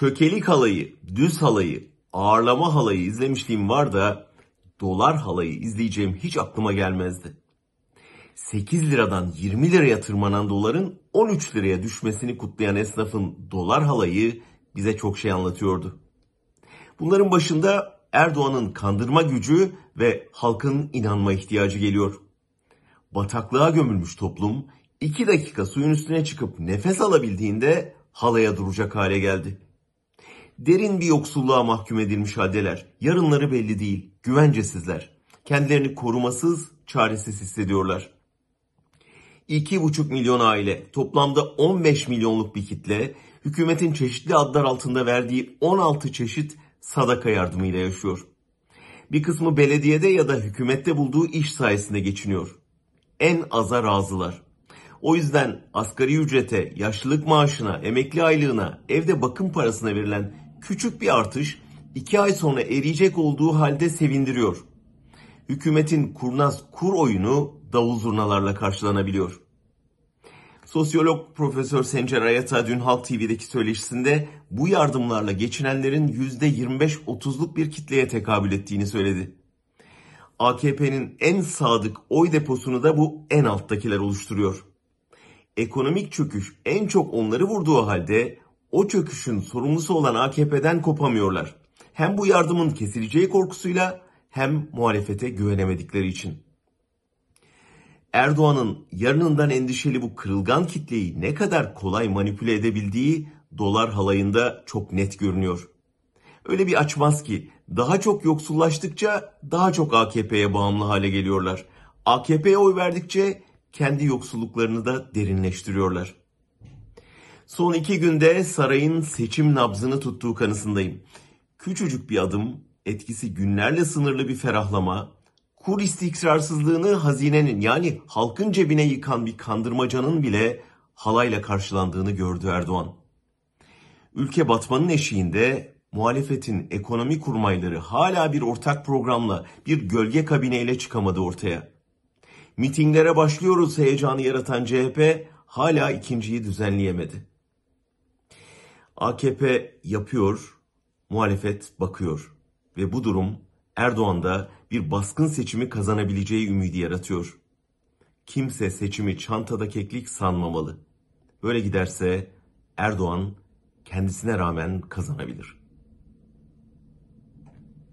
çökelik halayı, düz halayı, ağırlama halayı izlemişliğim var da dolar halayı izleyeceğim hiç aklıma gelmezdi. 8 liradan 20 liraya tırmanan doların 13 liraya düşmesini kutlayan esnafın dolar halayı bize çok şey anlatıyordu. Bunların başında Erdoğan'ın kandırma gücü ve halkın inanma ihtiyacı geliyor. Bataklığa gömülmüş toplum 2 dakika suyun üstüne çıkıp nefes alabildiğinde halaya duracak hale geldi. Derin bir yoksulluğa mahkum edilmiş haldeler. Yarınları belli değil, güvencesizler. Kendilerini korumasız, çaresiz hissediyorlar. 2,5 milyon aile, toplamda 15 milyonluk bir kitle, hükümetin çeşitli adlar altında verdiği 16 çeşit sadaka yardımıyla yaşıyor. Bir kısmı belediyede ya da hükümette bulduğu iş sayesinde geçiniyor. En aza razılar. O yüzden asgari ücrete, yaşlılık maaşına, emekli aylığına, evde bakım parasına verilen küçük bir artış 2 ay sonra eriyecek olduğu halde sevindiriyor. Hükümetin kurnaz kur oyunu davul zurnalarla karşılanabiliyor. Sosyolog Profesör Sencer Ayata dün Halk TV'deki söyleşisinde bu yardımlarla geçinenlerin %25-30'luk bir kitleye tekabül ettiğini söyledi. AKP'nin en sadık oy deposunu da bu en alttakiler oluşturuyor. Ekonomik çöküş en çok onları vurduğu halde o çöküşün sorumlusu olan AKP'den kopamıyorlar. Hem bu yardımın kesileceği korkusuyla hem muhalefete güvenemedikleri için. Erdoğan'ın yarınından endişeli bu kırılgan kitleyi ne kadar kolay manipüle edebildiği dolar halayında çok net görünüyor. Öyle bir açmaz ki daha çok yoksullaştıkça daha çok AKP'ye bağımlı hale geliyorlar. AKP'ye oy verdikçe kendi yoksulluklarını da derinleştiriyorlar. Son iki günde sarayın seçim nabzını tuttuğu kanısındayım. Küçücük bir adım, etkisi günlerle sınırlı bir ferahlama, kur istikrarsızlığını hazinenin yani halkın cebine yıkan bir kandırmacanın bile halayla karşılandığını gördü Erdoğan. Ülke batmanın eşiğinde muhalefetin ekonomi kurmayları hala bir ortak programla, bir gölge kabineyle çıkamadı ortaya. Mitinglere başlıyoruz heyecanı yaratan CHP hala ikinciyi düzenleyemedi. AKP yapıyor, muhalefet bakıyor ve bu durum Erdoğan'da bir baskın seçimi kazanabileceği ümidi yaratıyor. Kimse seçimi çantada keklik sanmamalı. Böyle giderse Erdoğan kendisine rağmen kazanabilir.